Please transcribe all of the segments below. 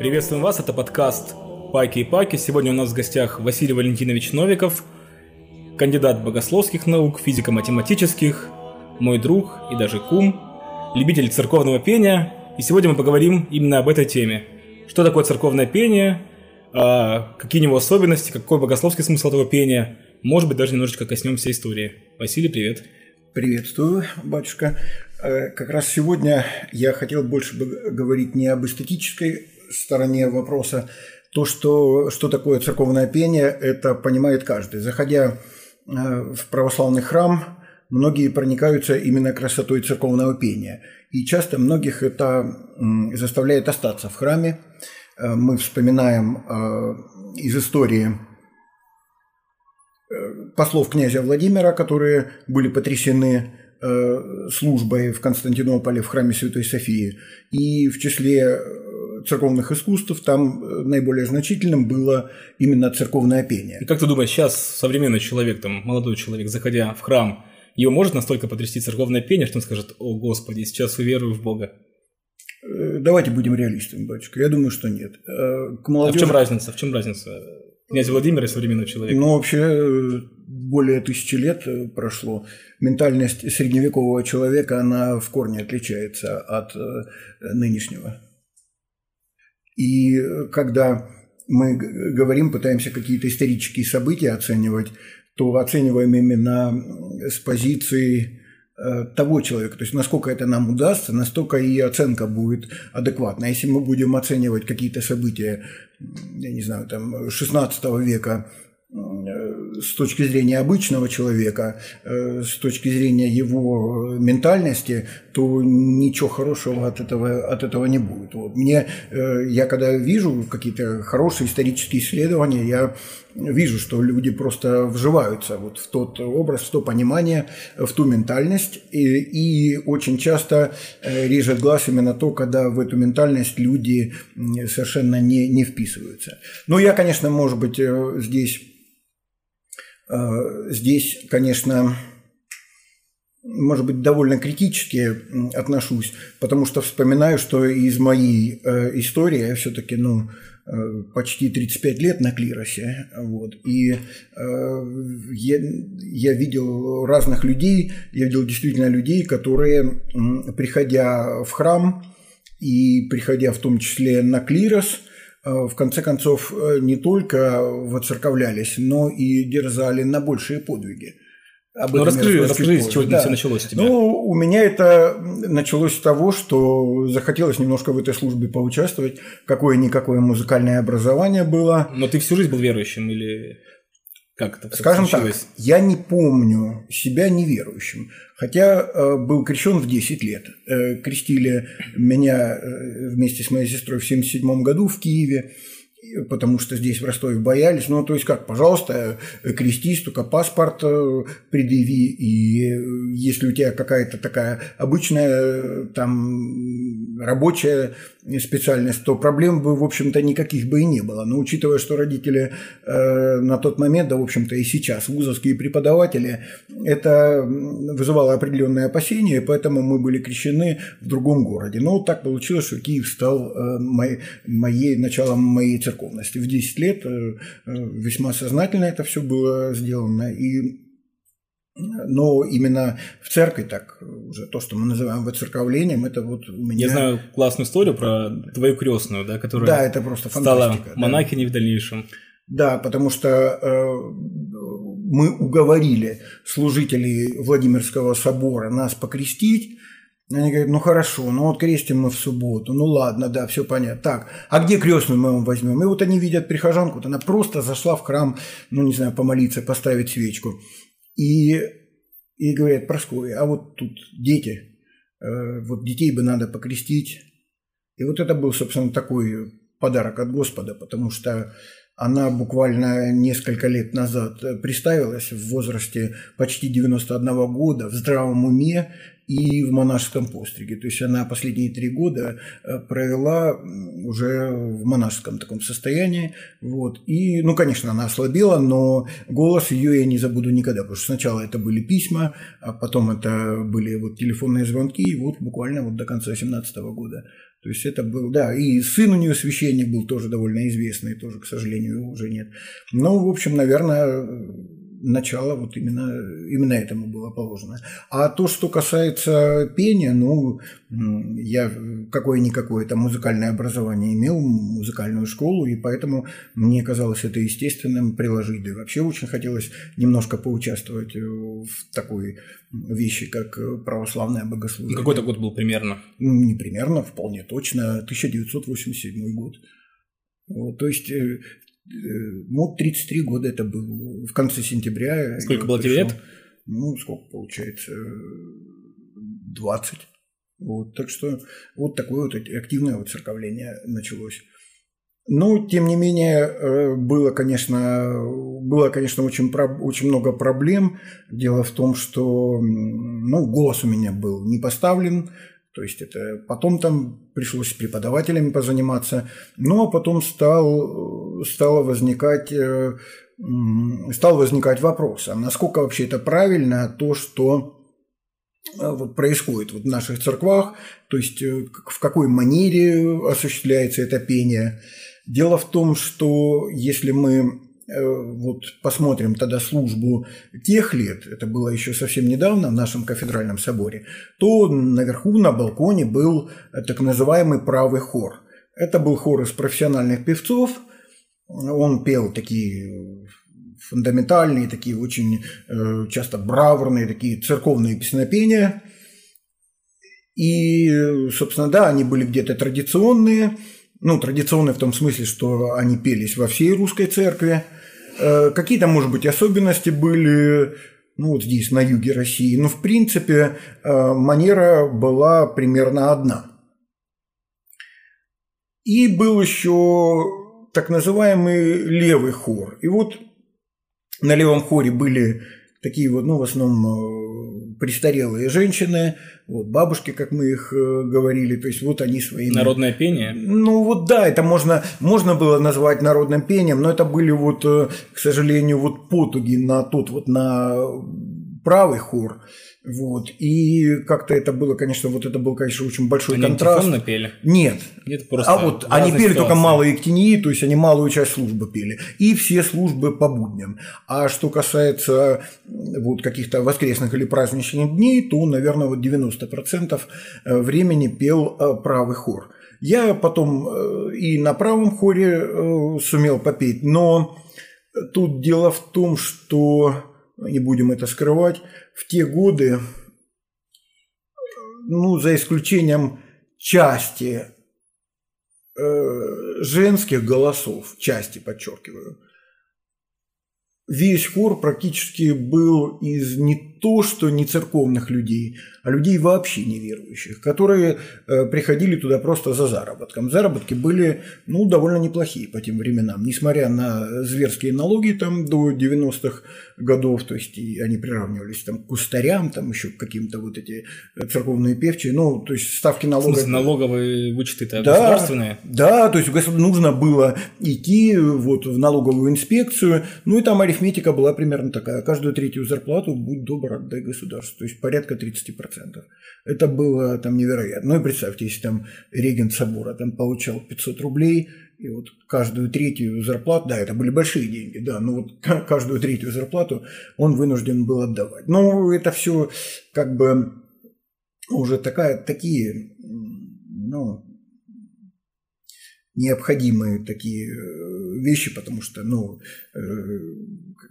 Приветствуем вас, это подкаст «Пайки и Паки». Сегодня у нас в гостях Василий Валентинович Новиков, кандидат богословских наук, физико-математических, мой друг и даже кум, любитель церковного пения. И сегодня мы поговорим именно об этой теме. Что такое церковное пение, а, какие у него особенности, какой богословский смысл этого пения. Может быть, даже немножечко коснемся истории. Василий, привет. Приветствую, батюшка. Э, Как раз сегодня я хотел больше бы говорить не об эстетической стороне вопроса. То, что, что такое церковное пение, это понимает каждый. Заходя э, в православный храм, многие проникаются именно красотой церковного пения. И часто многих это заставляет остаться в храме. Э, Мы вспоминаем э, из истории послов князя Владимира, которые были потрясены э, службой в Константинополе в храме Святой Софии. И в числе э, церковных искусств там э, наиболее значительным было именно церковное И пение. как ты думаешь, сейчас современный человек, там, молодой человек, заходя в храм, его может настолько потрясти церковное пение, что он скажет, о Господи, сейчас уверую в Бога. Э, Давайте будем реалистами, батюшка. Я думаю, что нет. Э, К А в молодежи... чем разница? В чем разница князя Владимира и современного человека? Ну, вообще, э, более тысячи лет прошло. Ментальность средневекового человека, она в корне отличается от нынешнего. И когда мы говорим, пытаемся какие-то исторические события оценивать, то оцениваем именно с позиции э, того человека. То есть, насколько это нам удастся, настолько и оценка будет адекватна. Если мы будем оценивать какие-то события, я не знаю, там, 16 века, э, с точки зрения обычного человека, э, с точки зрения его ментальности, то ничего хорошего от этого, от этого не будет. Вот. Мне, я когда вижу какие-то хорошие исторические исследования, я вижу, что люди просто вживаются вот в тот образ, в то понимание, в ту ментальность, и, и очень часто э, режет глаз именно то, когда в эту ментальность люди совершенно не, не вписываются. Но я, конечно, может быть, э, здесь Э, Здесь, конечно, может быть, довольно критически отношусь, потому что вспоминаю, что из моей истории я все-таки, ну, почти 35 лет на клиросе, вот, и э, я, я видел разных людей, я видел действительно людей, которые, приходя в храм и приходя в том числе на клирос, э, в конце концов э, не только воцерковлялись, но и дерзали на большие подвиги. Об Ну, расскажи, расскажи, чуть с чего позже. это все началось у тебя. Ну, у меня это началось с того, что захотелось немножко в этой службе поучаствовать. Какое-никакое музыкальное образование было. Но ты всю жизнь был верующим или как это Скажем так, случилось? я не помню себя неверующим, хотя э, был крещен в 10 лет. Э, крестили меня э, вместе с моей сестрой в 1977 году в Киеве, потому что здесь в Ростове боялись. Ну, то есть как, пожалуйста, крестись, только паспорт э, предъяви, и э, если у тебя какая-то такая обычная э, там рабочая специальность, то проблем бы, в общем-то, никаких бы и не было. Но учитывая, что родители э, на тот момент, да, в общем-то, и сейчас, вузовские преподаватели, это вызывало определенные опасения, поэтому мы были крещены в другом городе. Но так получилось, что Киев стал э, моей, моей, началом моей церковности. В 10 лет э, э, весьма сознательно это все было сделано, и но именно в церкви так уже то, что мы называем воцерковлением, это вот у меня... Я знаю классную историю про твою крестную, да, которая Да, это просто стала фантастика. да. монахиней в дальнейшем. Да, потому что э, мы уговорили служителей Владимирского собора нас покрестить. Они говорят, ну хорошо, ну вот крестим мы в субботу, ну ладно, да, все понятно. Так, а где крестную мы вам возьмем? И вот они видят прихожанку, вот она просто зашла в храм, ну не знаю, помолиться, поставить свечку. И, и говорят, Прасковья, а вот тут дети, э, вот детей бы надо покрестить. И вот это был, собственно, такой подарок от Господа, потому что Она буквально несколько лет назад приставилась в возрасте почти 91 года, в здравом уме и в монашеском постриге. То есть она последние три года э, провела уже в монашеском таком состоянии. Вот. И, ну, конечно, она ослабела, но голос ее я не забуду никогда, потому что сначала это были письма, а потом это были вот телефонные звонки, и вот буквально вот до конца 2017 года. То есть это был, да, и сын у нее священник был тоже довольно известный, тоже, к сожалению, его уже нет. Но, в общем, наверное, начало вот именно, именно этому было положено. А то, что касается пения, ну, я какое-никакое там музыкальное образование имел, музыкальную школу, и поэтому мне казалось это естественным приложить. Да и вообще очень хотелось немножко поучаствовать в такой вещи, как православное богослужение. Какой-то год был примерно? Не примерно, вполне точно, 1987 год. Вот, то есть э, ну, 33 года это был, в конце сентября. Сколько было тебе лет? Ну, сколько получается? 20. Вот, так что вот такое вот активное воцерковление началось. Ну, тем не менее, э, было, конечно, было, конечно, очень, очень много проблем. Дело в том, что ну, голос у меня был не поставлен, то есть это потом там пришлось с преподавателями позаниматься. Ну а потом стал, стало возникать, э, стал возникать вопрос, а насколько вообще это правильно то, что э, вот происходит вот в наших церквах, то есть э, в какой манере осуществляется это пение. Дело в том, что если мы вот посмотрим тогда службу тех лет, это было еще совсем недавно в нашем кафедральном соборе, то наверху на балконе был так называемый правый хор. Это был хор из профессиональных певцов, он пел такие фундаментальные, такие очень э, часто бравурные, такие церковные песнопения. И, собственно, да, они были где-то традиционные, ну, традиционные в том смысле, что они пелись во всей русской церкви, Э, какие-то, может быть, особенности были, ну, вот здесь, на юге России. Но, в принципе, э, манера была примерно одна. И был еще так называемый левый хор. И вот на левом хоре были такие вот, ну, в основном э, престарелые женщины, вот, бабушки, как мы их э, говорили, то есть вот они свои Народное пение? Ну вот да, это можно, можно было назвать народным пением, но это были вот, э, к сожалению, вот потуги на тот вот, на правый хор, вот. И как-то это было, конечно, вот это был, конечно, очень большой они контраст. Они пели? Нет. Нет просто а вот они пели ситуации. только малые ктинии, то есть они малую часть службы пели. И все службы по будням. А что касается вот каких-то воскресных или праздничных дней, то, наверное, вот 90% э, времени пел э, правый хор. Я потом э, и на правом хоре сумел попеть, но тут дело в том, что не будем это скрывать, в те годы, ну, за исключением части э, женских голосов, части, подчеркиваю, весь хор практически был из не то, что не церковных людей, а людей вообще неверующих, которые э, приходили туда просто за заработком. Заработки были, ну, довольно неплохие по тем временам, несмотря на зверские налоги там до 90-х годов, то есть и они приравнивались там к кустарям, там еще к каким-то вот эти э, церковные певчие, ну, то есть ставки налогов... В смысле, налоговые вычеты-то да, государственные? Да, то есть нужно было идти вот в налоговую инспекцию, ну, и там арифметика была примерно такая, каждую третью зарплату, будь добр, отдай государству, то есть порядка 30%. Это было там невероятно. Ну и представьте, если там регент собора там получал 500 рублей, и вот каждую третью зарплату, да, это были большие деньги, да, но вот каждую третью зарплату он вынужден был отдавать. Но это все как бы уже такая, такие, ну, необходимые такие э, вещи, потому что, ну, э,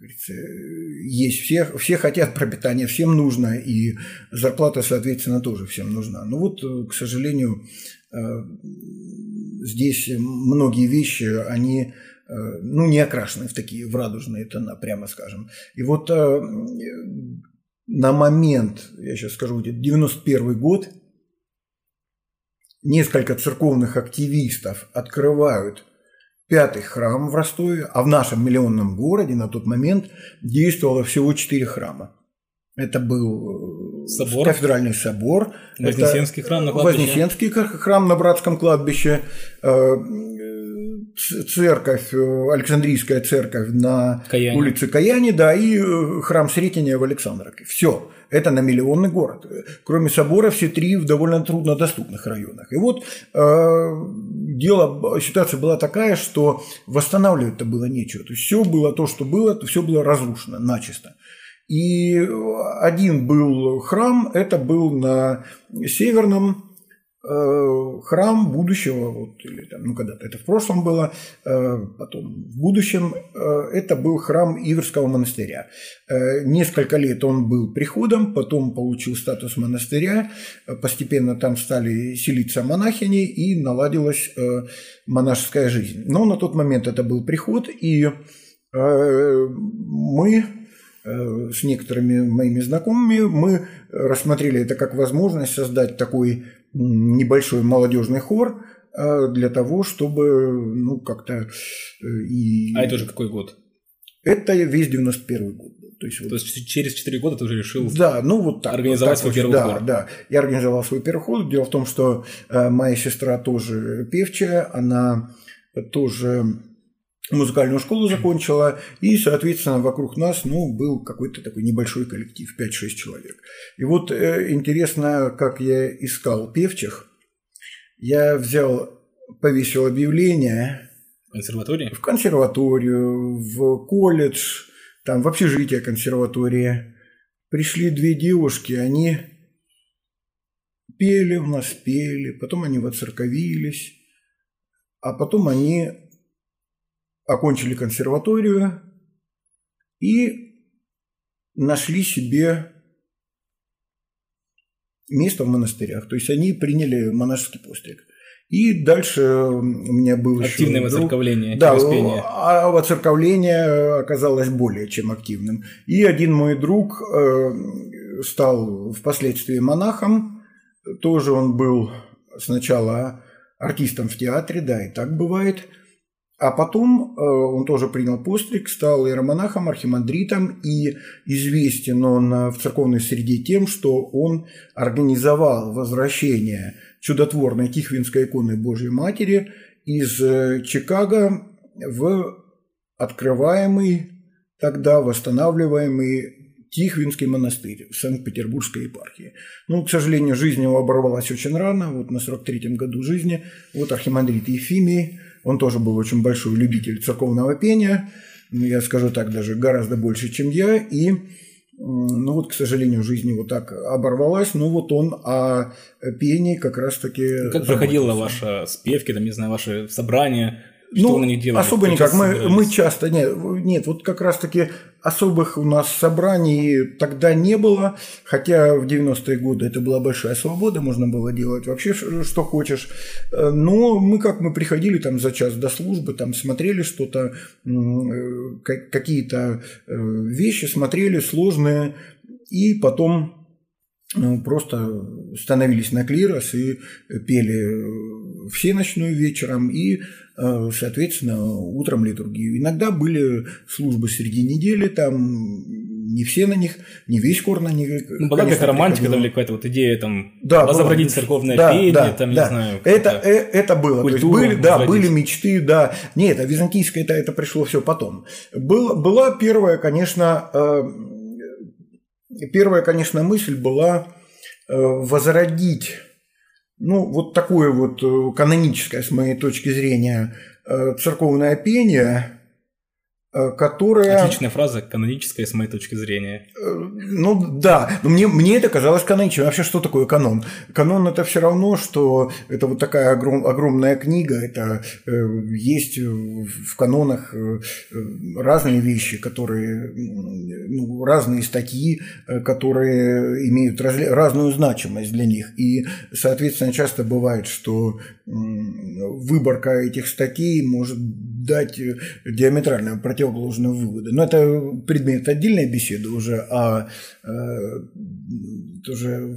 говорится, есть все, все хотят пропитания, всем нужно, и зарплата, соответственно, тоже всем нужна. Но вот, э, к сожалению, здесь многие вещи, они ну, не окрашены в такие в радужные тона, прямо скажем. И вот на момент, я сейчас скажу, 91 год – несколько церковных активистов открывают пятый храм в Ростове, а в нашем миллионном городе на тот момент действовало всего четыре храма. Это был э, Собор. кафедральный собор. Вознесенский Это храм на кладбище. Вознесенский храм на Братском кладбище. Церковь, э, Александрийская церковь на Каяне. улице Каяне, да, и э, храм Сретения в Александровке. Все. Это на миллионный город. Кроме собора, все три в довольно труднодоступных районах. И вот э, дело, ситуация была такая, что восстанавливать-то было нечего. То есть все было то, что было, все было разрушено начисто. И один был храм, это был на северном храм будущего, вот, или там, ну когда-то это в прошлом было, э, потом в будущем, э, это был храм Иверского монастыря. Э, Несколько лет он был приходом, потом получил статус монастыря, э, постепенно там стали селиться монахини и наладилась э, монашеская жизнь. Но на тот момент это был приход, и э, мы э, с некоторыми моими знакомыми мы рассмотрели это как возможность создать такой небольшой молодежный хор э, для того, чтобы ну как-то э, и А это уже какой год? это весь 91 год. То есть, вот То есть через 4 года ты уже решил да, ну вот так. Организовать вот так свой вот, первый да, хор. Да, я организовал свой первый хор. Дело в том, что э, моя сестра тоже певчая, она тоже музыкальную школу закончила, и, соответственно, вокруг нас, ну, был какой-то такой небольшой коллектив, 5-6 человек. И вот э, интересно, как я искал певчих. Я взял, повесил объявление в консерватории? в консерваторию, в колледж, там в общежитие консерватории. Пришли две девушки, они пели у нас, пели, потом они воцерковились, а потом они окончили консерваторию и нашли себе место в монастырях. То есть они приняли монашеский постриг. И дальше у меня был еще Активное друг- воцерковление да, а воцерковление оказалось более чем активным. И один мой друг э, стал впоследствии монахом. Тоже он был сначала артистом в театре, да, и так бывает. А потом э, он тоже принял постриг, стал иеромонахом, архимандритом, и известен он э, в церковной среде тем, что он организовал возвращение чудотворной Тихвинской иконы Божьей Матери из э, Чикаго в открываемый, тогда восстанавливаемый Тихвинский монастырь в Санкт-Петербургской епархии. Ну, к сожалению, жизнь его оборвалась очень рано, вот на 43-м году жизни. Вот архимандрит Ефимий, он тоже был очень большой любитель церковного пения, ну, я скажу так, даже гораздо больше, чем я, и ну вот, к сожалению, жизнь его так оборвалась, но вот он о пении как раз-таки... Как проходило заботился. ваше спевки, там, не знаю, ваши собрания? Что Ну, вы на них делали? особо Как никак. Мы, мы часто нет, нет, вот как раз-таки особых у нас собраний тогда не было, хотя в 90-е годы это была большая свобода, можно было делать вообще что хочешь. Э, Но мы как мы приходили там за час до службы, там смотрели что-то, э, ка- какие-то э, вещи, смотрели сложные, и потом ну, просто становились на клирос и пели все ночную вечером и, соответственно, утром литургию. Иногда были службы среди недели, там не все на них, не весь хор на них. Ну, была какая-то романтика, там, или какая-то вот идея, там, Да, возродить было. церковное Да, пение, да, там, не да. знаю. Это, э, это было. Культуру были, да, были мечты, да. Нет, а византийское это, это пришло все потом. Был, была первая, конечно, э, первая, конечно, мысль была э, возродить, ну, вот такое вот э, каноническое, с моей точки зрения, э, церковное пение, э, которое... Отличная фраза, каноническая, с моей точки зрения. Э, Ну да, но мне, мне это казалось каноничным. Вообще, что такое канон? Канон это все равно, что это вот такая огром, огромная книга, это э, есть в канонах э, разные вещи, которые, ну, разные статьи, которые имеют разли- разную значимость для них. И, соответственно, часто бывает, что выборка этих статей может дать э, диаметрально противоположные выводы. Но это предмет отдельной беседы уже, а э, уже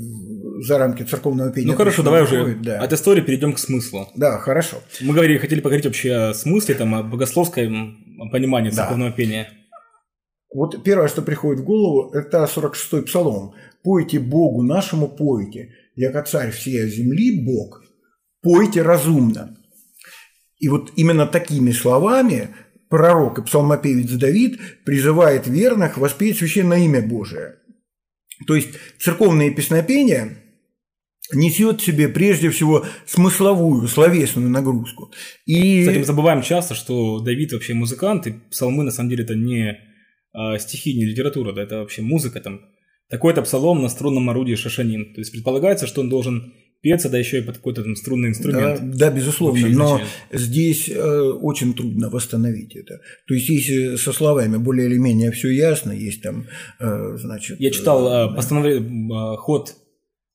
за рамки церковного пения. Ну хорошо, давай выходит, уже да. от истории перейдем к смыслу. Да, хорошо. Мы говорили, хотели поговорить вообще о смысле, там, о богословском понимании Да. церковного пения. Вот первое, что приходит в голову, это 46-й псалом. «Пойте Богу нашему, пойте, яко царь всей земли Бог, пойте разумно». И вот именно такими словами пророк и псалмопевец Давид призывает верных воспеть священное имя Божие. То есть церковное песнопение несет в себе прежде всего смысловую, словесную нагрузку. И... Кстати, мы забываем часто, что Давид вообще музыкант, и псалмы на самом деле это не а, стихи, не литература, да, это вообще музыка там. Такой-то псалом на струнном орудии шашанин. То есть предполагается, что он должен петься, да еще и под какой-то там струнный инструмент. Да, да, безусловно, но здесь э, очень трудно восстановить это. То есть, если со словами более или менее все ясно, есть там, э, значит... Я читал э, а, да. постановление, а, ход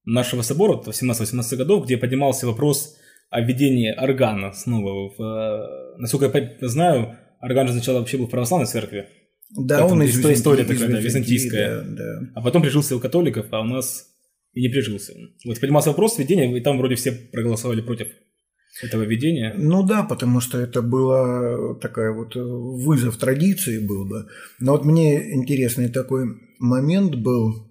нашего собора в 17-18 годов, где поднимался вопрос о введении органа снова. В, а, насколько я знаю, орган же сначала вообще был в православной церкви, Да, как он там из история- такая, да, из византийская. Да, да. а потом прижился у католиков, а у нас и не прижился. Вот поднимался вопрос введения, и там вроде все проголосовали против этого введения. Ну да, потому что это было такая вот э, вызов традиции был бы. Но вот мне интересный такой момент был.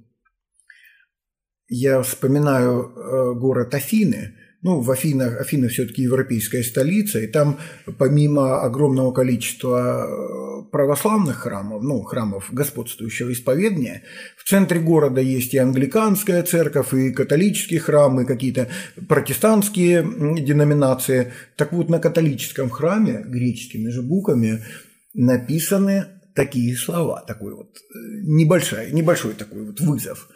Я вспоминаю э, город Афины. Ну, в Афинах, Афины все-таки европейская столица, и там помимо огромного количества э, православных храмов, ну, храмов господствующего исповедания, в центре города есть и англиканская церковь, и католические храмы, и какие-то протестантские деноминации. Так вот, на католическом храме греческими же буквами написаны такие слова, такой вот э, небольшой, небольшой такой вот вызов.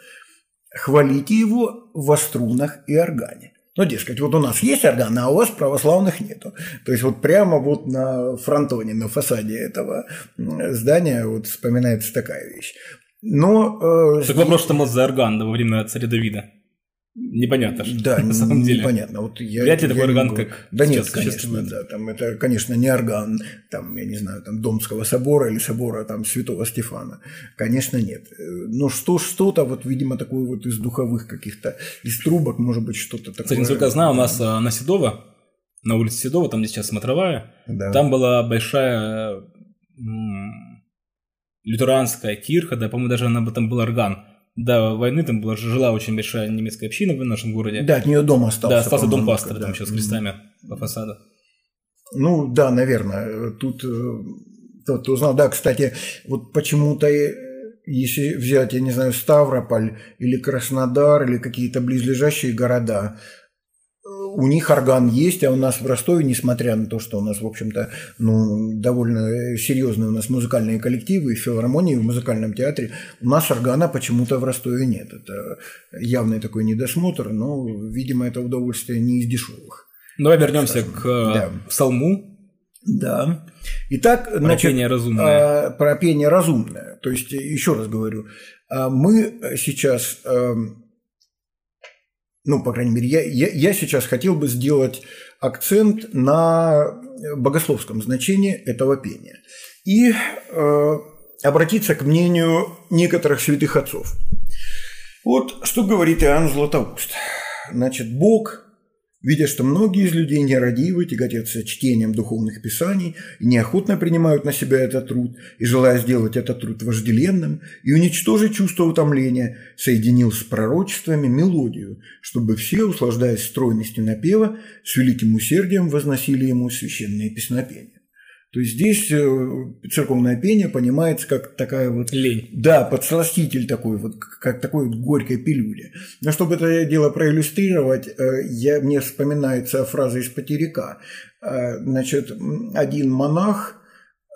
Хвалите его во струнах и органе. Ну, дескать, вот у нас есть орган, а у вас православных нету. То есть вот прямо вот на фронтоне, на фасаде этого здания вот вспоминается такая вещь. Но э, Так вопрос, что был за орган да, во время царя Давида. Непонятно. ж, Да, на самом деле. непонятно. Вот я, Вряд ли я такой орган, как Да нет, конечно, существует. да. Там это, конечно, не орган, там, я не знаю, там Домского собора или собора там Святого Стефана. Конечно, нет. Э, Но что, что-то, вот, видимо, такое вот из духовых каких-то, из трубок, может быть, что-то такое. Кстати, насколько я знаю, у нас а, на Седово, на улице Седова, там где сейчас смотровая, Да. там была большая лютеранская кирха, да, по-моему, даже она там был орган. До войны там была, жила очень большая немецкая община в нашем городе. Да, от нее дом остался. да, остался дом пастора, да. там еще с крестами по фасаду. Ну да, наверное. Тут э, тот, узнал. Да, кстати, вот почему-то, э, если взять, я не знаю, Ставрополь или Краснодар или какие-то близлежащие города, у них орган есть, а у нас в Ростове, несмотря на то, что у нас, в общем-то, ну, довольно серьезные у нас музыкальные коллективы и филармонии в музыкальном театре, у нас органа почему-то в Ростове нет. Это явный такой недосмотр, но, видимо, это удовольствие не из дешевых. Давай вернемся к э, Да. псалму. Да. Итак, Про значит, пение разумное. а, про пение разумное. То есть, еще раз говорю, мы сейчас, ну, по крайней мере, я, я, я сейчас хотел бы сделать акцент на богословском значении этого пения и э, обратиться к мнению некоторых святых отцов. Вот что говорит Иоанн Златоуст. Значит, Бог Видя, что многие из людей нерадивы, тяготятся чтением духовных писаний и неохотно принимают на себя этот труд, и, желая сделать этот труд вожделенным и уничтожить чувство утомления, соединил с пророчествами мелодию, чтобы все, услаждаясь стройностью напева, с великим усердием возносили ему священные песнопения. То есть здесь э, церковное пение понимается как такая вот Лень. да, подсластитель такой, вот как такой вот горькой пилюли. Но чтобы это дело проиллюстрировать, э, я, мне вспоминается фраза из Потеряка. Э, Значит, один монах,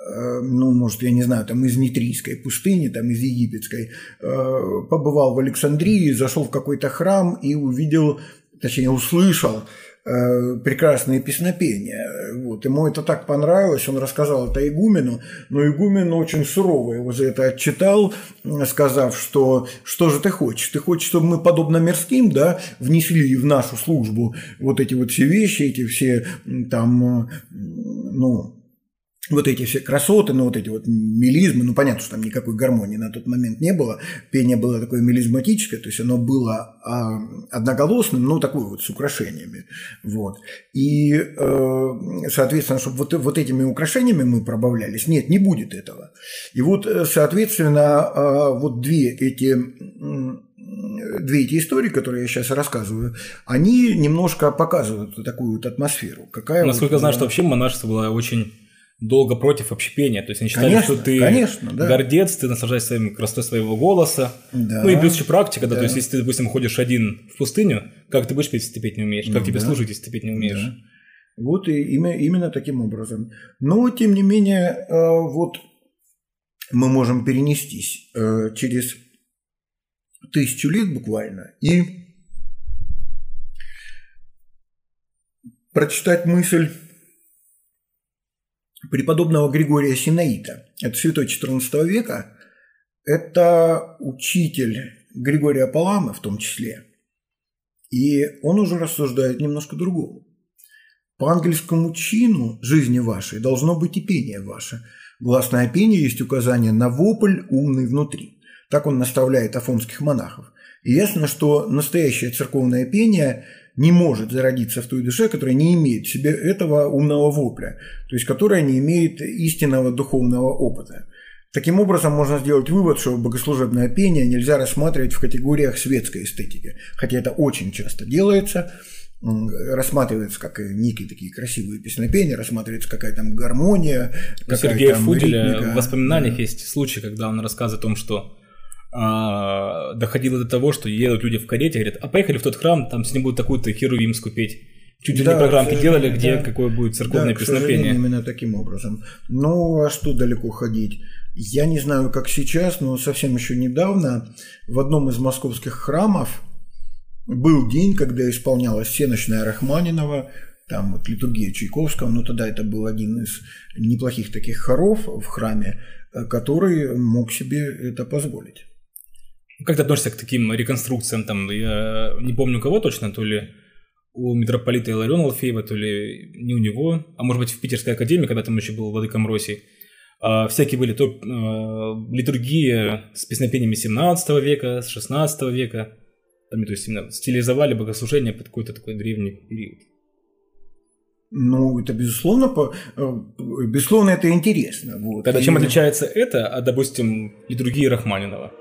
ну, может, я не знаю, там из Нитрийской пустыни, там из египетской, побывал в Александрии, зашел в какой-то храм и увидел, точнее, услышал прекрасные песнопения. Вот. Ему это так понравилось, он рассказал это игумену, но игумен очень сурово его за это отчитал, сказав, что что же ты хочешь? Ты хочешь, чтобы мы, подобно мирским, да, внесли в нашу службу вот эти вот все вещи, эти все там, э, ну, вот эти все красоты, ну вот эти вот мелизмы, ну понятно, что там никакой гармонии на тот момент не было, пение было такое мелизматическое, то есть оно было а, одноголосным, но такое вот с украшениями, вот. И, э, соответственно, чтобы вот, вот этими украшениями мы пробавлялись, нет, не будет этого. И вот, э, соответственно, э, вот две эти две эти истории, которые я сейчас рассказываю, они немножко показывают такую вот атмосферу. Какая Насколько вот, я знаю, что вообще монашество было очень долго против общепения. То есть они считали, Конечно, что ты конечно, да. гордец, ты наслаждаешься своим красотой своего голоса. Да. Ну и плюс еще практика, да, Да. то есть если ты, допустим, ходишь один в пустыню, как ты будешь петь, если ты петь не умеешь? Как Ну тебе да. служить, если ты петь не умеешь? Да. Вот и имя- именно таким образом. Но, тем не менее, э, вот мы можем перенестись э, через тысячу лет буквально и прочитать мысль преподобного Григория Синаита. Это святой XIV века. Это учитель Григория Палама в том числе. И он уже рассуждает немножко другого. По ангельскому чину жизни вашей должно быть и пение ваше. Гласное пение есть указание на вопль умный внутри. Так он наставляет афонских монахов. И ясно, что настоящее церковное пение не может зародиться в той душе, которая не имеет в себе этого умного вопля, то есть которая не имеет истинного духовного опыта. Таким образом, можно сделать вывод, что богослужебное пение нельзя рассматривать в категориях светской эстетики, хотя это очень часто делается, рассматривается как некие такие красивые песнопения, рассматривается какая там гармония, У какая Сергея там Фуделя ритмика. в воспоминаниях Да. есть случай, когда он рассказывает о том, что а, доходило до того, что едут люди в карете, говорят, а поехали в тот храм, там сегодня будут такую-то херувимскую петь. Чуть ли Да, не программки делали, где да. какое будет церковное Да, песнопение. именно таким образом. Ну, а что далеко ходить? Я не знаю, как сейчас, но совсем еще недавно в одном из московских храмов был день, когда исполнялась всеночная Рахманинова, там вот литургия Чайковского, но тогда это был один из неплохих таких хоров в храме, э, который мог себе это позволить. Как ты относишься к таким реконструкциям? Там, я не помню, у кого точно, то ли у митрополита Илариона Алфеева, то ли не у него, а может быть в Питерской академии, когда там еще был владыком Роси. А, всякие были то э, литургии с песнопениями 17 века, с 16 века. Там, то есть именно стилизовали богослужение под какой-то такой древний период. Ну, это безусловно, по- э, безусловно, это интересно. Вот. Тогда чем И- отличается это от, допустим, литургии Рахманинова?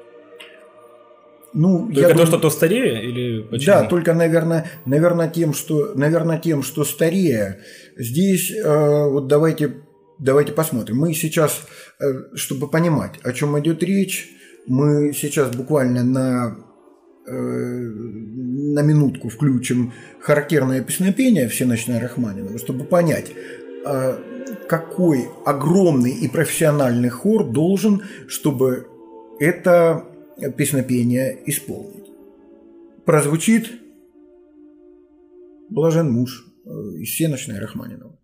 Ну, Только я то, бы- что то старее или почему? Да, только, наверное, наверное, тем, что, наверное, тем, что старее. Здесь э, вот давайте, давайте посмотрим. Мы сейчас, э, чтобы понимать, о чем идет речь, мы сейчас буквально на э, на минутку включим характерное песнопение «Всеночная Рахманинова», чтобы понять, э, какой огромный и профессиональный хор должен, чтобы это песнопение исполнить прозвучит «Блажен муж» э, из «Сеночной Рахманинова».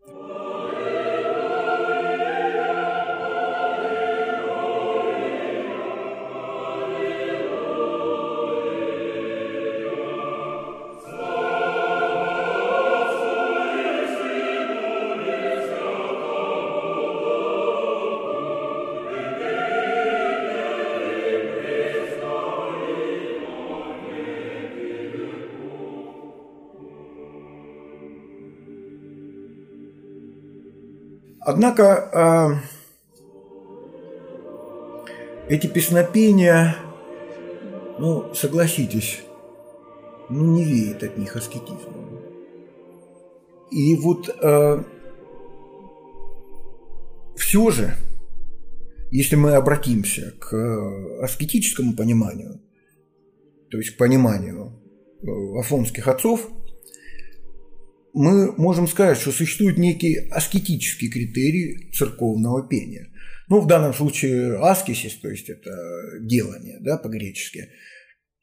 Однако а, эти песнопения, ну, согласитесь, ну, не веет от них аскетизмом. И вот все же, если мы обратимся к э, аскетическому пониманию, то есть к пониманию э, афонских отцов, мы можем сказать, что существует некий аскетический критерий церковного пения. Ну, в данном случае аскисис, то есть это делание, да, по-гречески.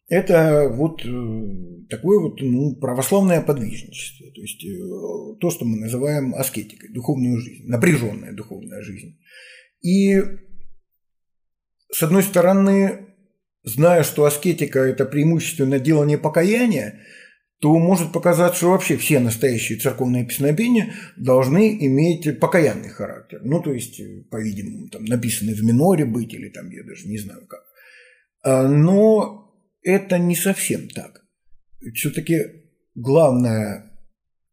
Это вот э, такое вот ну, православное подвижничество, то есть э, то, что мы называем аскетикой, духовную жизнь, напряженная духовная жизнь. И с одной стороны, зная, что аскетика – это преимущественно делание покаяния, то может показаться, что вообще все настоящие церковные песнопения должны иметь покаянный характер. Ну, то есть, по-видимому, там написаны в миноре быть или там, я даже не знаю как. А, но это не совсем так. Все-таки главная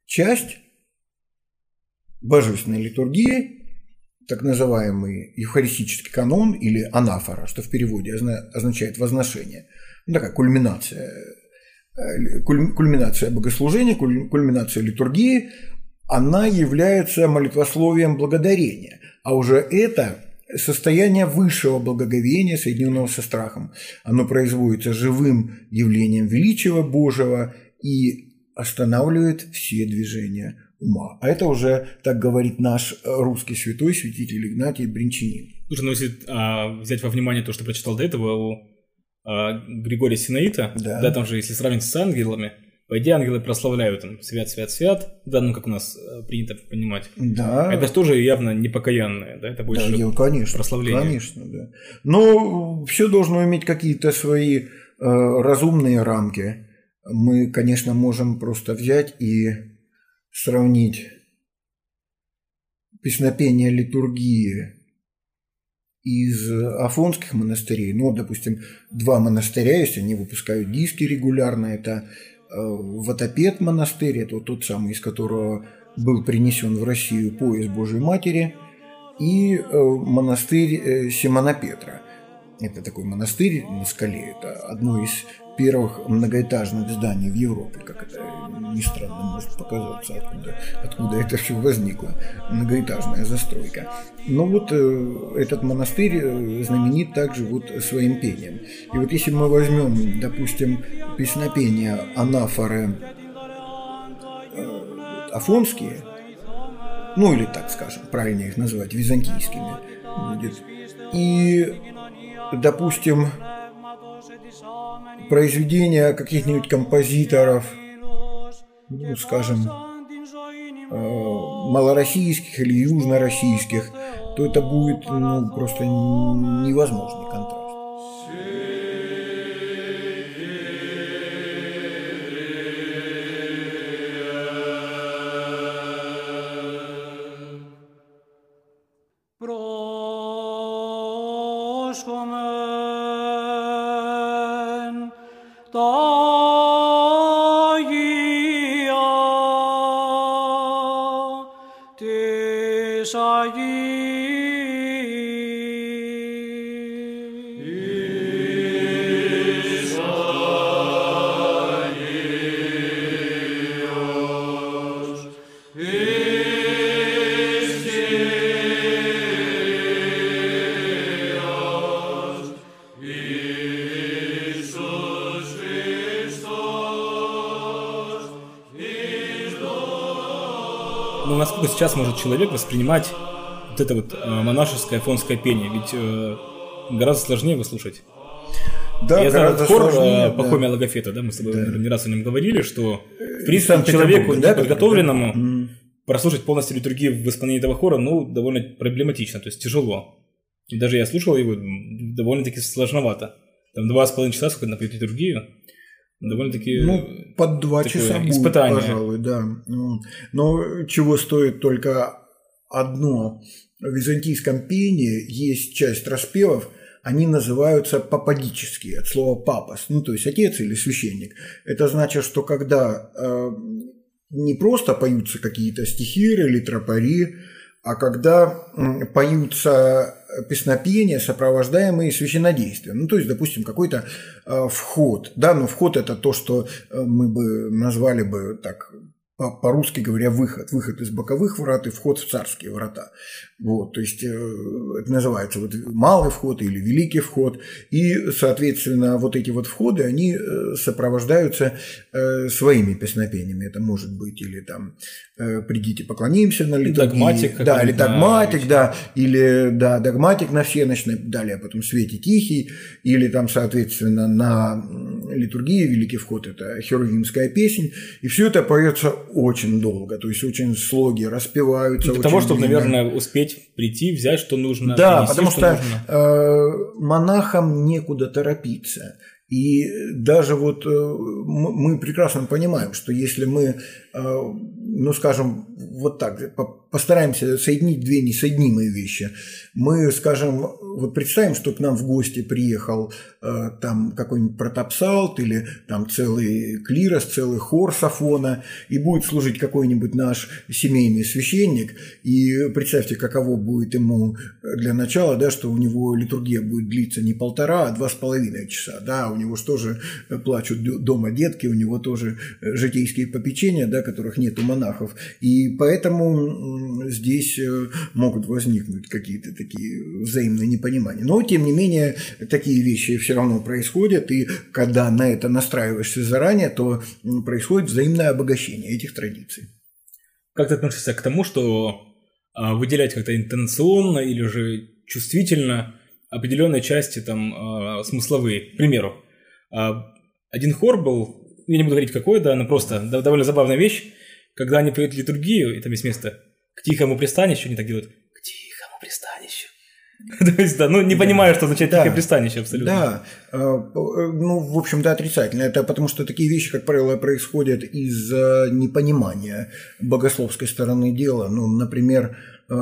часть божественной литургии, так называемый евхаристический канон или анафора, что в переводе означает возношение, ну, такая кульминация Э, кульминация богослужения, кульминация литургии, она является молитвословием благодарения. А уже это состояние высшего благоговения, соединенного со страхом. Оно производится живым явлением величия Божьего и останавливает все движения ума. А это уже, так говорит наш русский святой, святитель Игнатий Бринчанин. Слушай, ну если а, взять во внимание то, что прочитал до этого а, Григория Синаита, да. да, там же, если сравнить с ангелами, по идее, ангелы прославляют там свят, свят, свят, да, ну как у нас э, принято понимать. Да. Это тоже явно непокаянное, да, это больше да, конечно, прославление. Конечно, да. Но все должно иметь какие-то свои э, разумные рамки. Мы, конечно, можем просто взять и сравнить песнопение литургии из афонских монастырей, ну, допустим, два монастыря есть, они выпускают диски регулярно, это э, Ватопед монастырь, это вот тот самый, из которого был принесен в Россию пояс Божьей Матери, и э, монастырь э, Симона Петра. Это такой монастырь на скале, это одно из первых многоэтажных зданий в Европе, как это ни странно может показаться, откуда, откуда это все возникло, многоэтажная застройка. Но вот э, этот монастырь э, знаменит также вот своим пением. И вот если мы возьмем, допустим, песнопения анафоры э, афонские, ну или так скажем, правильнее их назвать, византийскими будет, и, допустим, произведения каких-нибудь композиторов, ну, скажем, э, малороссийских или южнороссийских, то это будет ну, просто невозможный контраст. Может человек воспринимать вот это вот э, монашеское афонское пение? Ведь э, гораздо сложнее его слушать. Да, Я знаю хор э, Пахомия да. Логофета, да, мы с тобой да. не раз о нем говорили, что в принципе человеку да, неподготовленному да? прослушать полностью литургию в исполнении этого хора, ну, довольно проблематично, то есть тяжело. И даже я слушал его довольно-таки сложновато. Там два с половиной часа, сколько напоет литургию, довольно-таки ну, под два часа будет, испытание. пожалуй, да. Но чего стоит только одно. В византийском пении есть часть распевов, они называются пападические, от слова папас, ну то есть отец или священник. Это значит, что когда э, не просто поются какие-то стихиры или тропари, а когда поются песнопения, сопровождаемые священнодействием. Ну, то есть, допустим, какой-то э, вход. Да, но вход – это то, что э, мы бы назвали бы так по-русски говоря, выход. Выход из боковых врат и вход в царские врата. Вот, то есть, э, это называется вот малый вход или великий вход. И, соответственно, вот эти вот входы, они э, сопровождаются э, своими песнопениями. Это может быть или там «Придите, поклонимся на литургии». Догматик. Да, или догматик, да, или, да, догматик на всеночной, далее потом «Свете тихий», или там, соответственно, на литургии Великий вход – это херувимская песнь. И все это поется очень долго, то есть очень слоги распеваются. Для того, чтобы, длинно. наверное, успеть прийти, взять, что нужно. Да, принести, потому что, что нужно. Э, монахам некуда торопиться. И даже вот э, мы прекрасно понимаем, что если мы, э, ну скажем, вот так, постараемся соединить две несоединимые вещи, мы, скажем, вот представим, что к нам в гости приехал э, там какой-нибудь протопсалт или там целый клирос, целый хор сафона, и будет служить какой-нибудь наш семейный священник, и представьте, каково будет ему для начала, да, что у него литургия будет длиться не полтора, а два с половиной часа, да, него же тоже э, плачут дома детки, у него тоже житейские попечения, да, которых нет у монахов. И поэтому здесь э, могут возникнуть какие-то такие взаимные непонимания. Но, тем не менее, такие вещи все равно происходят, и когда на это настраиваешься заранее, то происходит взаимное обогащение этих традиций. Как ты относишься к тому, что а, выделять как-то интенционно или же чувствительно определенные части там э, смысловые. К примеру, а, один хор был, я не буду говорить какой, да, но просто довольно забавная вещь, когда они поют литургию, и там есть место к тихому пристанищу, они так делают, к тихому пристанищу. То есть, да, ну не понимаю, что означает тихое пристанище абсолютно. Да, а, ну, в общем-то, отрицательно. Это потому что такие вещи, как правило, происходят из-за непонимания богословской стороны дела. Ну, например, а,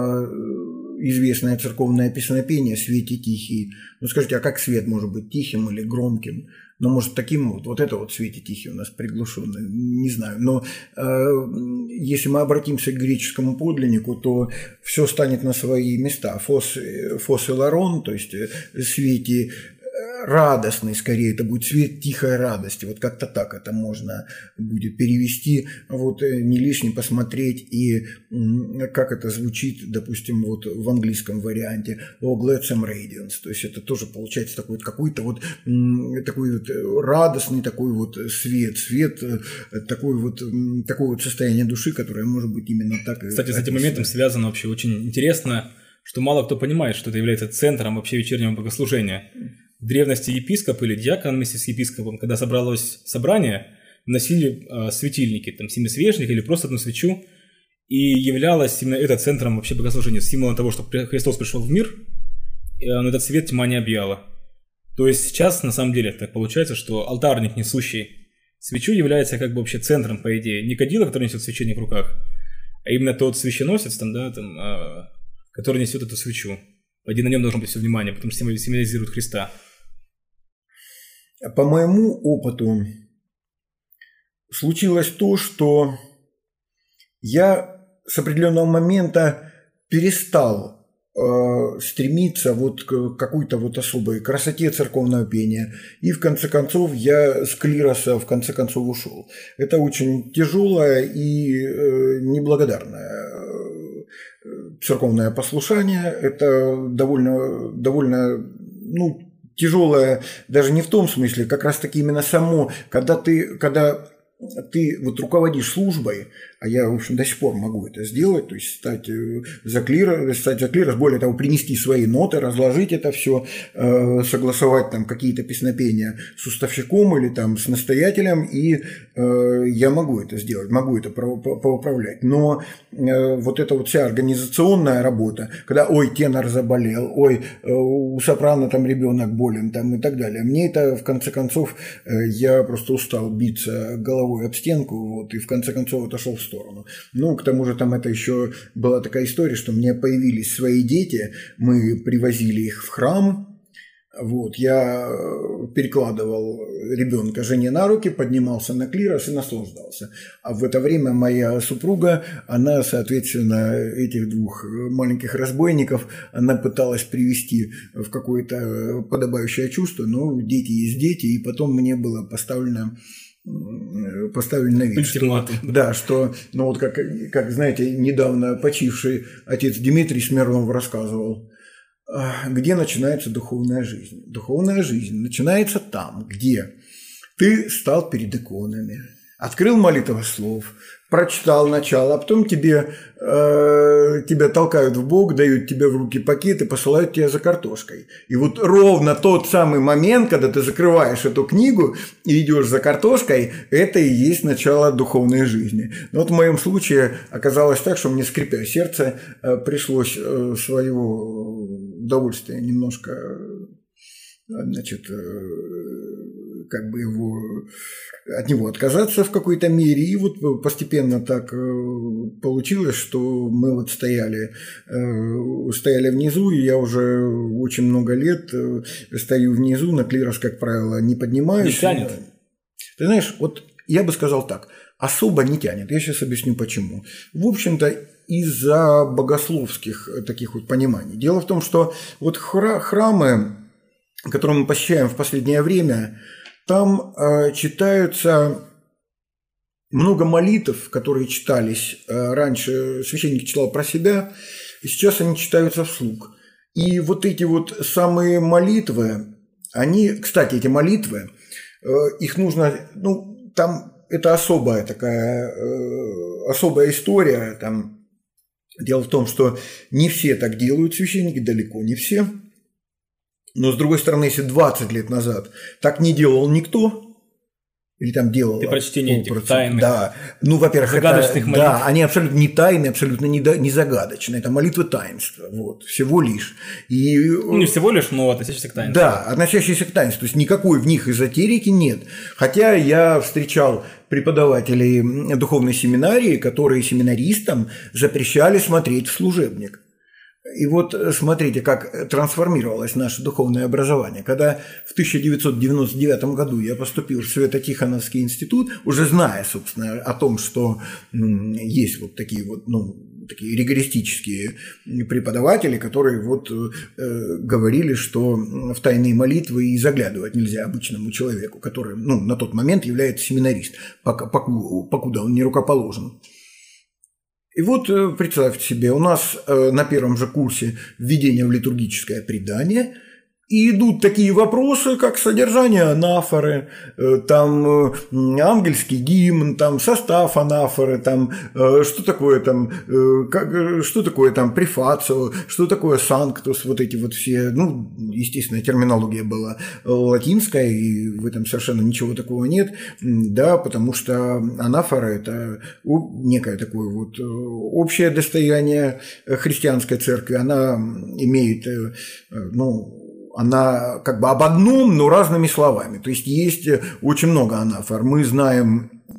известное церковное песнопение «Свете тихий». Ну, скажите, а как свет может быть тихим или громким? Ну, может, таким вот, вот это вот свете тихий у нас приглушенный, не знаю. Но э, если мы обратимся к греческому подлиннику, то все станет на свои места. Фос, фос и ларон, то есть э, свете радостный, скорее, это будет цвет тихой радости. Вот как-то так это можно будет перевести. Вот э, не лишне посмотреть и как это звучит, допустим, вот в английском варианте «Oh, Gladsome Radiance». То есть это тоже получается такой вот какой-то вот такой вот радостный такой вот свет, свет, э, такой вот, такое вот состояние души, которое может быть именно так. Кстати, с этим моментом связано вообще очень интересно, что мало кто понимает, что это является центром вообще вечернего богослужения. В древности епископ или диакон вместе с епископом, когда собралось собрание, носили э, светильники, там семисвечник или просто одну свечу, и являлось именно это центром вообще богослужения, символом того, что Христос пришел в мир, и на этот свет тьма не объяла. То есть сейчас на самом деле так получается, что алтарник, несущий свечу, является как бы вообще центром, по идее, не кадила, который несет священник в руках, а именно тот священосец, там, да, там, э, который несет эту свечу. Один на нем должно быть все внимание, потому что символизирует Христа. По моему опыту случилось то, что я с определенного момента перестал э, стремиться вот к какой-то вот особой красоте церковного пения. И в конце концов я с клироса в конце концов ушел. Это очень тяжелое и э, неблагодарное э, церковное послушание. Это довольно, довольно ну, тяжелое даже не в том смысле, как раз таки именно само, когда ты, когда ты вот руководишь службой, а я, в общем, до сих пор могу это сделать, то есть стать э, за клир, стать за клирос, более того, принести свои ноты, разложить это все, э, согласовать там какие-то песнопения с уставщиком или там с настоятелем, и э, я могу это сделать, могу это поуправлять. Но вот эта вот вся организационная работа, когда, ой, тенор заболел, ой, у сопрано там ребенок болен там и так далее, мне это, в конце концов, я просто устал биться головой об стенку, вот, и в конце концов отошел в сторону. Ну, к тому же там это еще была такая история, что мне появились свои дети, мы привозили их в храм, вот, я перекладывал ребенка жене на руки, поднимался на клирос и наслаждался. А в это время моя супруга, она, соответственно, этих двух маленьких разбойников, она пыталась привести в какое-то подобающее чувство, но дети есть дети, и потом мне было поставлено поставили на вид, что, да, что, ну вот как, как, знаете, недавно почивший отец Дмитрий Смирнов рассказывал, «А, где начинается духовная жизнь. Духовная жизнь начинается там, где ты стал перед иконами, открыл молитву слов, прочитал начало, а потом тебе, э, тебя толкают в бок, дают тебе в руки пакет и посылают тебя за картошкой. И вот ровно тот самый момент, когда ты закрываешь эту книгу и идешь за картошкой, это и есть начало духовной жизни. Но вот в моем случае оказалось так, что мне, скрипя сердце, э, пришлось э, своего удовольствия немножко значит, как бы его от него отказаться в какой-то мере. И вот постепенно так э, получилось, что мы вот стояли, э, стояли внизу, и я уже очень много лет э, стою внизу, на клирос, как правило, не поднимаюсь. Не тянет? Ты знаешь, вот я бы сказал так, особо не тянет. Я сейчас объясню почему. В общем-то, из-за богословских таких вот пониманий. Дело в том, что вот храмы, которые мы посещаем в последнее время, там э, читаются много молитв, которые читались э, раньше, священник читал про себя, и сейчас они читаются вслух. И вот эти вот самые молитвы, они, кстати, эти молитвы, э, их нужно, ну, там это особая такая, особая история, там Дело в том, что не все так делают священники, далеко не все. Но, с другой стороны, если 20 лет назад так не делал никто, или там делал. Ты прочтение этих тайных. Да. Ну, во-первых, загадочных это, молитв. Да, они абсолютно не тайные, абсолютно не, не загадочные. Это молитвы таинства. Вот, всего лишь. И, ну, не всего лишь, но относящиеся к таинству. Да, относящиеся к таинству. То есть никакой в них эзотерики нет. Хотя я встречал преподавателей духовной семинарии, которые семинаристам запрещали смотреть в служебник. И вот э, смотрите, как трансформировалось наше духовное образование. Когда в 1999 году я поступил в Свято-Тихоновский институт, уже зная, собственно, о том, что есть вот такие вот, ну, такие ригористические преподаватели, которые вот э, говорили, что в тайные молитвы и заглядывать нельзя обычному человеку, который ну, на тот момент является семинарист, пока, покуда он не рукоположен. И вот э, представьте себе, у нас э, на первом же курсе введение в литургическое предание – и идут такие вопросы, как содержание анафоры, э, там ангельский гимн, там состав анафоры, там что такое там, как, что такое там префацио, что такое санктус, вот эти вот все, ну, естественно, терминология была латинская, и в этом совершенно ничего такого нет, да, потому что анафора – это некое такое вот общее достояние христианской церкви, она имеет, ну, она как бы об одном, но разными словами. То есть есть очень много анафор. Мы знаем э,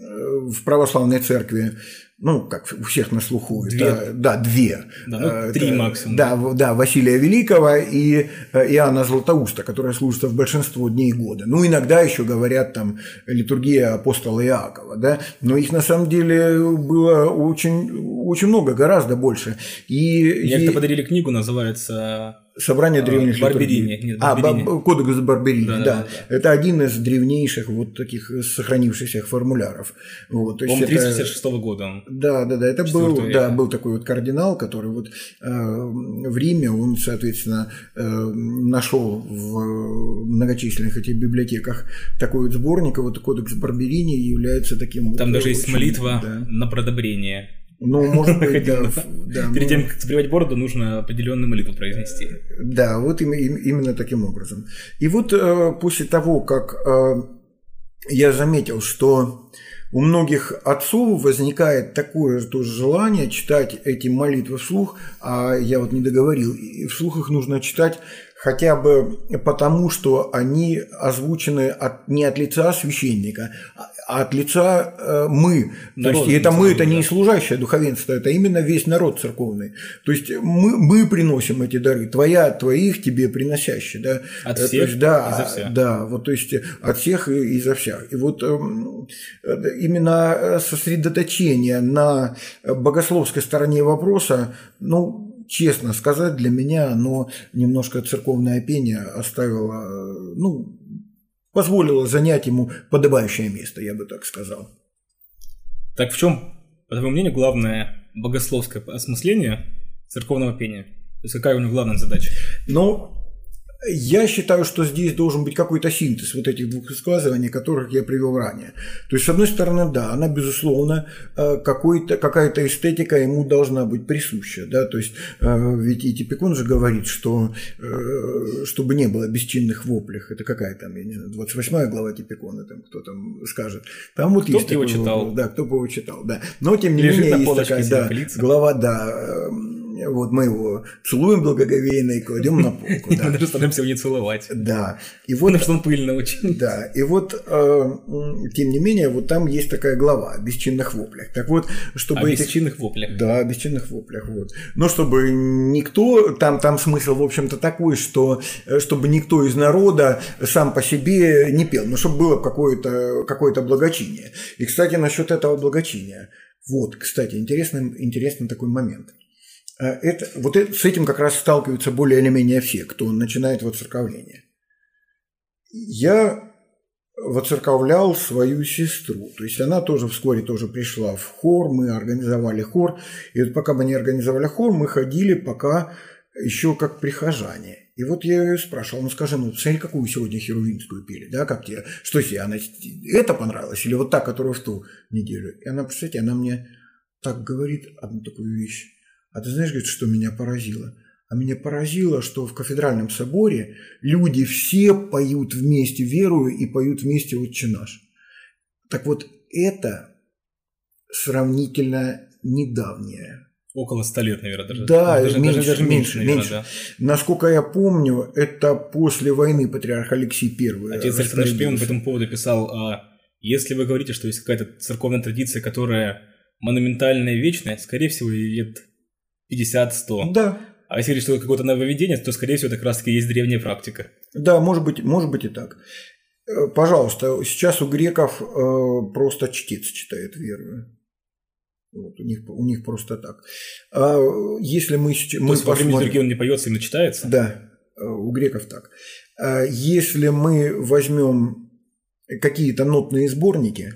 в православной церкви ну, как у всех на слуху. Две. Это, да, две. Да, ну, три это, максимум. Да, да, Василия Великого и э, Иоанна Златоуста, которая служится в большинство дней года. Ну, иногда еще говорят там литургия апостола Иакова, да, но их на самом деле было очень, очень много, гораздо больше. И, Мне и... подарили книгу, называется Собрание древних Барберини. Нет, А, Барберини. кодекс Барберини, да, Да, да. Это один из древнейших вот таких сохранившихся формуляров. Вот, то есть это- 356 года он. Да, да, да. Это был, да, был такой вот кардинал, который вот э, в Риме, он, соответственно, э, нашел в многочисленных этих библиотеках такой вот сборник, и вот кодекс Барберини является таким. Там вот, даже есть очень, молитва да. на продобрение. Ну, может быть, да. Перед ну, тем, как сбривать бороду, нужно определенную молитву произнести. Да, вот им- им- именно таким образом. И вот э, после того, как э, я заметил, что у многих отцов возникает такое же тоже желание читать эти молитвы вслух, а я вот не договорил, и вслух их нужно читать хотя бы потому, что они озвучены от, не от лица священника, а от лица э, мы. То есть, и это мы, это не служащее духовенство, это именно весь народ церковный. То есть мы, мы приносим эти дары, твоя твоих тебе приносящие. Да? От Э, то всех есть, да, и за всех. Да, вот то есть от всех и, и за всех. И вот эм, э, именно сосредоточение на богословской стороне вопроса, ну, честно сказать, для меня оно немножко церковное пение оставило, ну, позволило занять ему подобающее место, я бы так сказал. Так в чем, по твоему мнению, главное богословское осмысление церковного пения? То есть какая у него главная задача? Но я считаю, что здесь должен быть какой-то синтез вот этих двух высказываний, которых я привел ранее. То есть, с одной стороны, да, она, безусловно, э, какой-то, какая-то эстетика ему должна быть присуща. Да? То есть, э, ведь и Типикон же говорит, что э, чтобы не было бесчинных воплях, это какая там, я не знаю, 28 глава Типикона, там, кто там скажет. Там вот Кто есть его такой читал? Да, кто бы его читал, да. Но, тем не Лежит менее, есть такая да, глава, да, Вот мы его целуем благоговейно и кладем на полку. Мы Да. даже стараемся его не целовать. да. И вот Потому что он пыльно очень. Да, и вот, э, тем не менее, вот там есть такая глава о бесчинных воплях. Так вот, чтобы О этих- бесчинных воплях. Да, о бесчинных воплях, вот. Но чтобы никто, там, там смысл, в общем-то, такой, что э, чтобы никто из народа сам по себе не пел, но чтобы было какое-то какое благочиние. И, кстати, насчет этого благочиния. Вот, кстати, интересный, интересный такой момент. Э, Это, вот это, с этим как раз сталкиваются более или менее все, кто начинает воцерковление. Я воцерковлял свою сестру. То есть она тоже вскоре тоже пришла в хор, мы организовали хор. И вот пока мы не организовали хор, мы ходили пока еще как прихожане. И вот я ее спрашивал, ну скажи, ну смотри, какую сегодня херувимскую пели, да, как тебе, что тебе, она это понравилось или вот та, которая в ту неделю? И она, представляете, она мне так говорит одну такую вещь. А ты знаешь, говорит, что меня поразило? А меня поразило, что в кафедральном соборе люди все поют вместе верую и поют вместе «Отче наш». Так вот, это сравнительно недавнее. Около ста лет, наверное, даже. Да, даже, меньше, даже, даже меньше, наверное, меньше. да. Насколько я помню, это после войны патриарх Алексей I. Отец Александр Шпион по этому поводу писал, а, если вы говорите, что есть какая-то церковная традиция, которая монументальная и вечная, скорее всего, лет 50-100. Да, А если говорить, что какое-то нововведение, то, скорее всего, это как раз-таки есть древняя практика. Да, может быть, может быть и так. Э, Пожалуйста, сейчас у греков э, просто чтец читает веру. Вот, у, них, у них просто так. А если мы, То мы есть во время посмотрим- он не поется, именно читается? Да, э, у греков так. А Если мы возьмем какие-то нотные сборники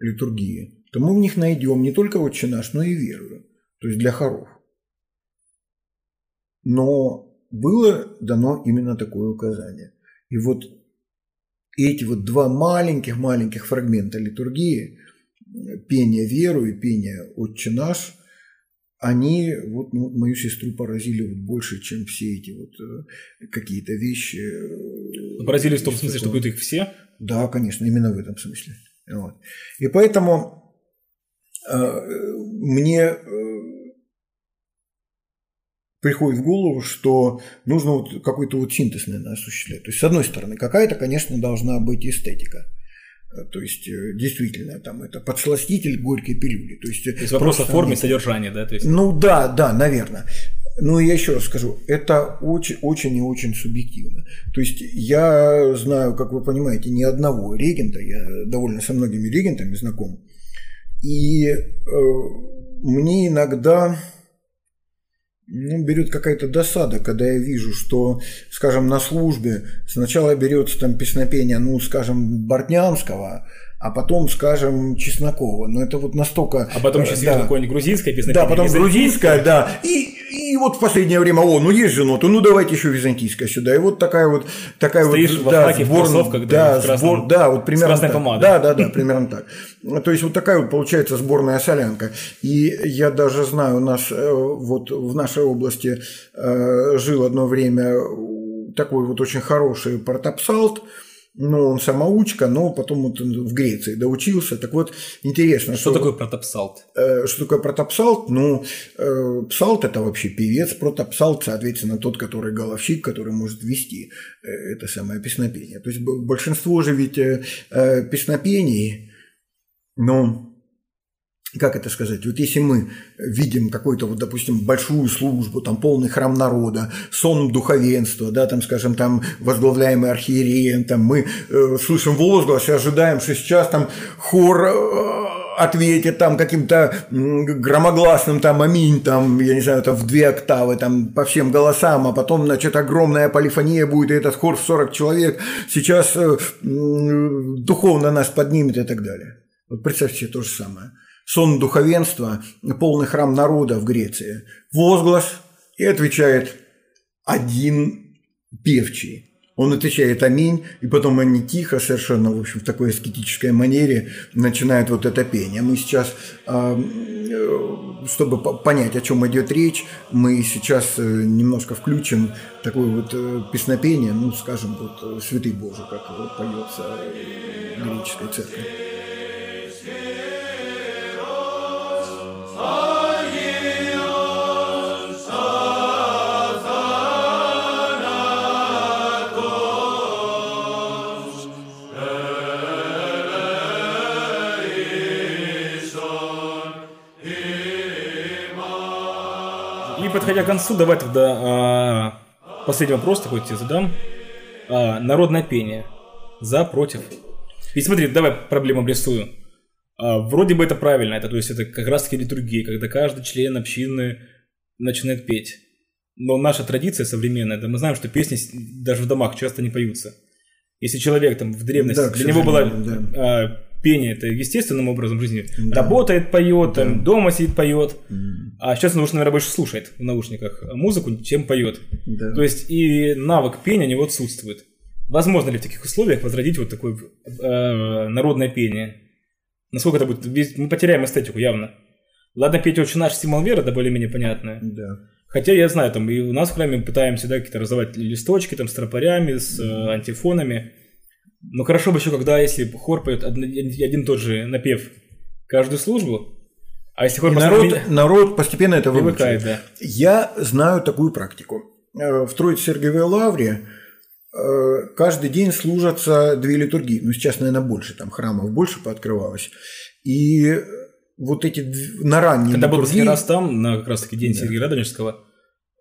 литургии, то мы в них найдем не только «Отче наш», но и веру, то есть для хоров. Но было дано именно такое указание. И вот эти вот два маленьких-маленьких фрагмента литургии, пение веру и пение «Отче наш», они вот, ну, мою сестру поразили вот больше, чем все эти вот э, какие-то вещи. э, Поразились в том смысле, что будут их все? Да, конечно, именно в этом смысле. Вот. И поэтому э, мне э, приходит в голову, что нужно вот какой-то вот синтез, наверное, осуществлять. То есть, с одной стороны, какая-то, конечно, должна быть эстетика. Э, То есть, э, действительно, там это подсластитель горькой пилюли. То есть, То есть вопрос о форме, они- содержания, да? То есть, ну да, да, наверное. Ну, я еще раз скажу, это очень, очень и очень субъективно. То есть я знаю, как вы понимаете, ни одного регента, я довольно со многими регентами знаком, и э, мне иногда ну, берет какая-то досада, когда я вижу, что, скажем, на службе сначала берется там песнопение, ну, скажем, Бортнянского, а потом, скажем, Чеснокова. Но это вот настолько... а потом э, сейчас да. какое-нибудь грузинское песнопение. Да, потом византийское. грузинская, да. И, и вот в последнее время, о, ну есть же нота, ну давайте еще византийская сюда. И вот такая вот такая Стоишь вот во фраке, в сбор- кроссовках, да, да, в красном- сбор, да, вот примерно красной так. помадой. Да, да, да, примерно так. То есть вот такая вот получается сборная солянка. И я даже знаю, у нас э, вот в нашей области э, жил одно время такой вот очень хороший протопсалт, ну, он самоучка, но потом вот он в Греции доучился. Так вот, интересно, Что такое протопсалт? Э, Что такое протопсалт? Ну, э, псалт – это вообще певец, протопсалт, соответственно, тот, который головщик, который может вести э, это самое песнопение. То есть большинство же ведь э, э, песнопений, ну, как это сказать, вот если мы видим какую-то, вот, допустим, большую службу, там полный храм народа, сон духовенства, да, там, скажем, там возглавляемый архиереем, там мы э, слышим возглас и ожидаем, что сейчас там хор э, ответит там каким-то громогласным там аминь, там, я не знаю, там в две октавы, там по всем голосам, а потом, значит, огромная полифония будет, и этот хор в 40 человек сейчас э, м, духовно нас поднимет и так далее. Вот представьте то же самое. Сон духовенства, полный храм народа в Греции. Возглас и отвечает один певчий. Он отвечает «Аминь», и потом они тихо, совершенно, в общем, в такой аскетической манере начинают вот это пение. Мы сейчас, а, э, чтобы по- понять, о чем идет речь, мы сейчас э, немножко включим такое вот э, песнопение, ну, скажем, вот «Святый Боже», как поется в греческой церкви. Подходя к концу, давай тогда а, последний вопрос такой тебе задам. А, народное пение. За, против. И смотри, давай проблему обрисую. А, вроде бы это правильно, это то есть это как раз таки литургия, когда каждый член общины начинает петь. Но наша традиция современная, да мы знаем, что песни даже в домах часто не поются. Если человек там в древности, Да, для него было сожалению, а, пение это естественным образом жизни, Да. работает, поет, там, Да. дома сидит, поет. М, А сейчас он уже, наверное, больше слушает в наушниках музыку, чем поет. Да. То есть и навык пения у него отсутствует. Возможно ли в таких условиях возродить вот такое э, народное пение? Насколько это будет? Ведь Мы потеряем эстетику явно. Ладно, петь очень наш символ веры, да более-менее понятное. Да. Хотя я знаю, там и у нас в храме пытаемся да, какие-то раздавать листочки там с тропарями, с э, антифонами. Но хорошо бы еще, когда если хор поет один, один и тот же напев каждую службу, а если хор народ, меня- народ постепенно это выучивает. да. Я знаю такую практику. Э, В Троице-Сергиевой лавре э, каждый день служатся две литургии. Ну, сейчас, наверное, больше, там храмов больше пооткрывалось. И вот эти на ранние Когда был литургии- последний раз там, на как раз таки день Сергея Радонежского,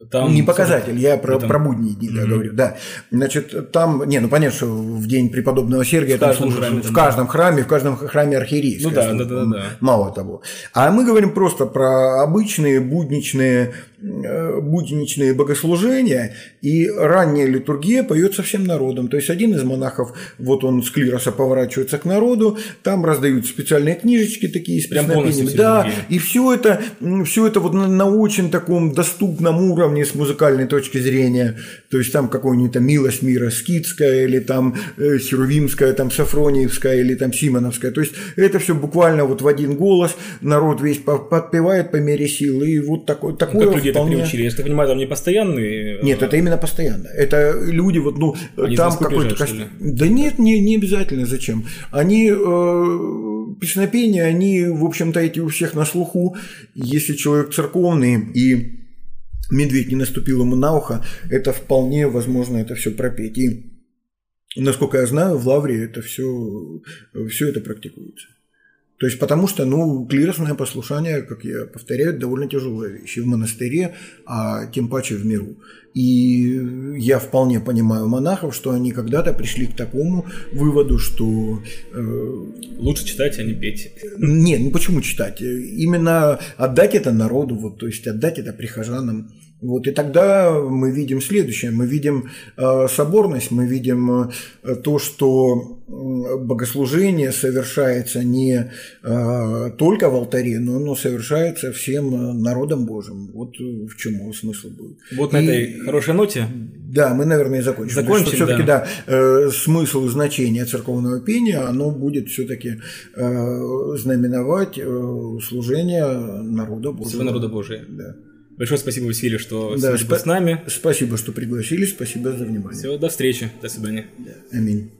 там... не показатель, я про, там- про будние дни да, Мгм. говорю, да. Значит, там, не, ну понятно, что в день преподобного Сергия В каждом служат храме в каждом храме, в каждом храме архиерейская Ну да, да, да, да, да. Мало того. А мы говорим просто про обычные будничные, будничные богослужения, и ранняя литургия поется всем народом. То есть один из монахов, вот он с клироса поворачивается к народу, там раздают специальные книжечки такие с полностью Да, литургия. и все это, все это вот на, на очень таком доступном уровне с музыкальной точки зрения. То есть там какой-нибудь там «Милость мира» скидская, или там э, Херувимская, там Сафрониевская, или там Симоновская. То есть это все буквально вот в один голос, народ весь по- подпевает по мере сил. И вот такое, Ну, такое как люди это вполне- приучили? Я так понимаю, там не постоянные... э, Нет, это именно постоянно. Это люди вот, ну, Они там какой-то ли? Да нет, не, не обязательно. Зачем? Они э, песнопения, они, в общем-то, эти у всех на слуху. Если человек церковный и медведь не наступил ему на ухо, это вполне возможно это все пропеть. И насколько я знаю, в Лавре это все, все это практикуется. То есть потому что, ну, клиросное послушание, как я повторяю, довольно тяжелая вещь и в монастыре, а тем паче в миру. И я вполне понимаю монахов, что они когда-то пришли к такому выводу, что э, Лучше читать, а не петь. нет, ну почему читать? Именно отдать это народу, вот, то есть отдать это прихожанам. Вот, и тогда мы видим следующее. Мы видим э, соборность, мы видим э, то, что богослужение совершается не э, только в алтаре, но оно совершается всем народом Божьим. Вот в чем его смысл будет. Вот на И- этой хорошей ноте Да, мы, наверное, и закончим. Закончим, все-таки, да. да, э, смысл и значение церковного пения, оно будет все-таки знаменовать э, служение народа Божьего. всего народа Божия. Да. Большое спасибо, Василий, что Да, спа- с нами. Спасибо, что пригласили, спасибо за внимание. Все, до встречи, до свидания. Аминь.